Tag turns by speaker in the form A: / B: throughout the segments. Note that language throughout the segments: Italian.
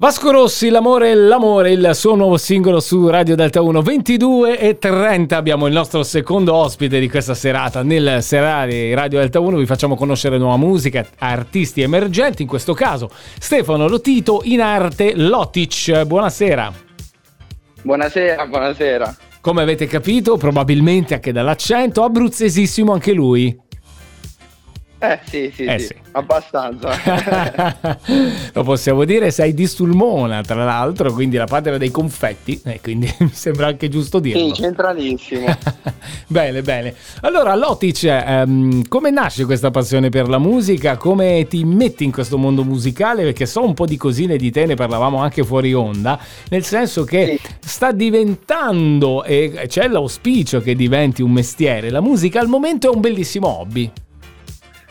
A: Vasco Rossi, l'amore e l'amore, il suo nuovo singolo su Radio Delta 1, 22 e 30. Abbiamo il nostro secondo ospite di questa serata nel serale Radio Delta 1. Vi facciamo conoscere nuova musica, artisti emergenti, in questo caso Stefano Lotito in arte Lotic. Buonasera.
B: Buonasera, buonasera.
A: Come avete capito, probabilmente anche dall'accento, abruzzesissimo anche lui.
B: Eh sì, sì, eh, sì, sì. abbastanza.
A: Lo possiamo dire, sei di Sulmona, tra l'altro, quindi la patria dei confetti, eh, quindi mi sembra anche giusto dirlo.
B: Sì, centralissimo.
A: bene, bene. Allora, Lotic, ehm, come nasce questa passione per la musica? Come ti metti in questo mondo musicale? Perché so un po' di cosine di te, ne parlavamo anche fuori onda, nel senso che sì. sta diventando, e c'è l'auspicio che diventi un mestiere, la musica al momento è un bellissimo hobby.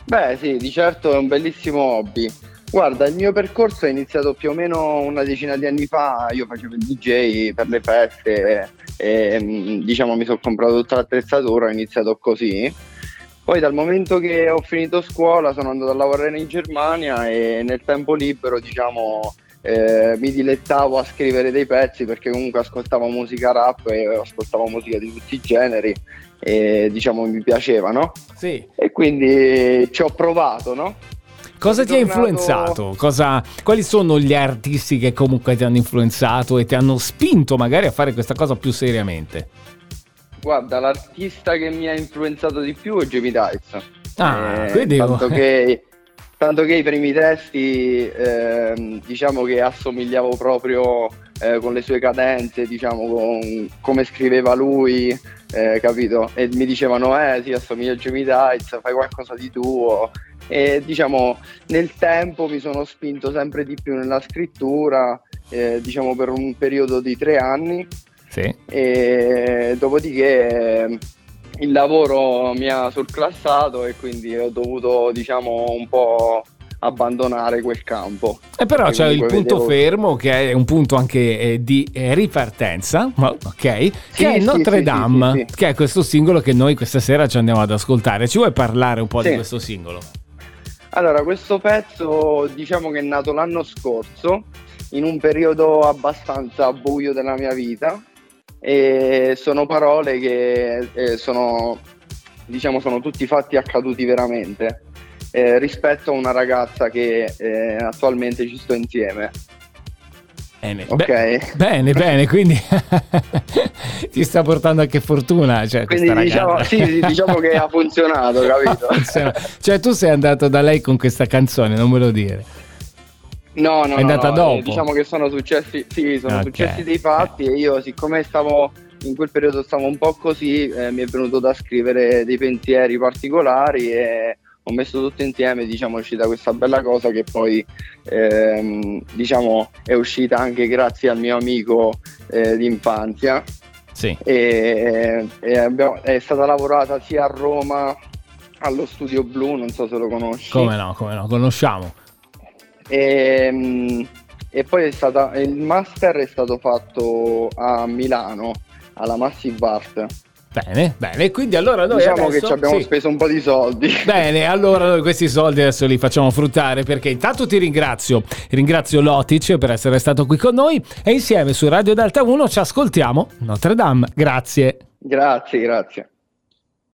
B: Beh, sì, di certo è un bellissimo hobby. Guarda, il mio percorso è iniziato più o meno una decina di anni fa, io facevo il DJ per le feste e mm, diciamo mi sono comprato tutta l'attrezzatura, ho iniziato così. Poi dal momento che ho finito scuola sono andato a lavorare in Germania e nel tempo libero diciamo eh, mi dilettavo a scrivere dei pezzi perché comunque ascoltavo musica rap e ascoltavo musica di tutti i generi e diciamo mi piaceva, no?
A: Sì.
B: E quindi ci ho provato, no?
A: Cosa ti ha influenzato? Cosa, quali sono gli artisti che comunque ti hanno influenzato e ti hanno spinto magari a fare questa cosa più seriamente?
B: Guarda, l'artista che mi ha influenzato di più è Jamie Dice.
A: Ah, eh, quindi...
B: Tanto che, tanto che i primi testi eh, diciamo che assomigliavo proprio eh, con le sue cadenze, diciamo con come scriveva lui, eh, capito? E mi dicevano, eh sì, assomiglia a Jamie Dice, fai qualcosa di tuo. E diciamo, nel tempo mi sono spinto sempre di più nella scrittura, eh, diciamo per un periodo di tre anni.
A: Sì.
B: E dopodiché il lavoro mi ha surclassato e quindi ho dovuto, diciamo, un po' abbandonare quel campo.
A: E però c'è il punto vedevo... fermo che è un punto anche eh, di eh, ripartenza, ok? Che sì, è Notre sì, Dame, sì, che è questo singolo che noi questa sera ci andiamo ad ascoltare. Ci vuoi parlare un po' di questo singolo?
B: Allora, questo pezzo diciamo che è nato l'anno scorso, in un periodo abbastanza buio della mia vita e sono parole che eh, sono, diciamo, sono tutti fatti accaduti veramente eh, rispetto a una ragazza che eh, attualmente ci sto insieme.
A: Bene, okay. bene, bene, quindi ti sta portando anche fortuna. Cioè,
B: quindi diciamo, sì, diciamo che ha funzionato, capito?
A: cioè tu sei andato da lei con questa canzone, non me lo dire.
B: No, no,
A: è andata
B: no,
A: dopo.
B: Eh, diciamo che sono successi, sì, sono okay. successi dei fatti e io siccome stavo in quel periodo stavo un po' così, eh, mi è venuto da scrivere dei pensieri particolari e ho messo tutto insieme, diciamo, è uscita questa bella cosa che poi ehm, diciamo è uscita anche grazie al mio amico eh, d'infanzia.
A: Sì.
B: E, e abbiamo, è stata lavorata sia a Roma allo studio Blu, non so se lo conosci.
A: Come no, come no, conosciamo.
B: E, ehm, e poi è stata, il master è stato fatto a Milano, alla Massive Art.
A: Bene, bene, quindi allora noi
B: diciamo
A: adesso,
B: che ci abbiamo sì. speso un po' di soldi.
A: Bene, allora noi questi soldi adesso li facciamo fruttare perché intanto ti ringrazio, ringrazio Lotic per essere stato qui con noi e insieme su Radio Delta 1 ci ascoltiamo Notre Dame. Grazie.
B: Grazie, grazie.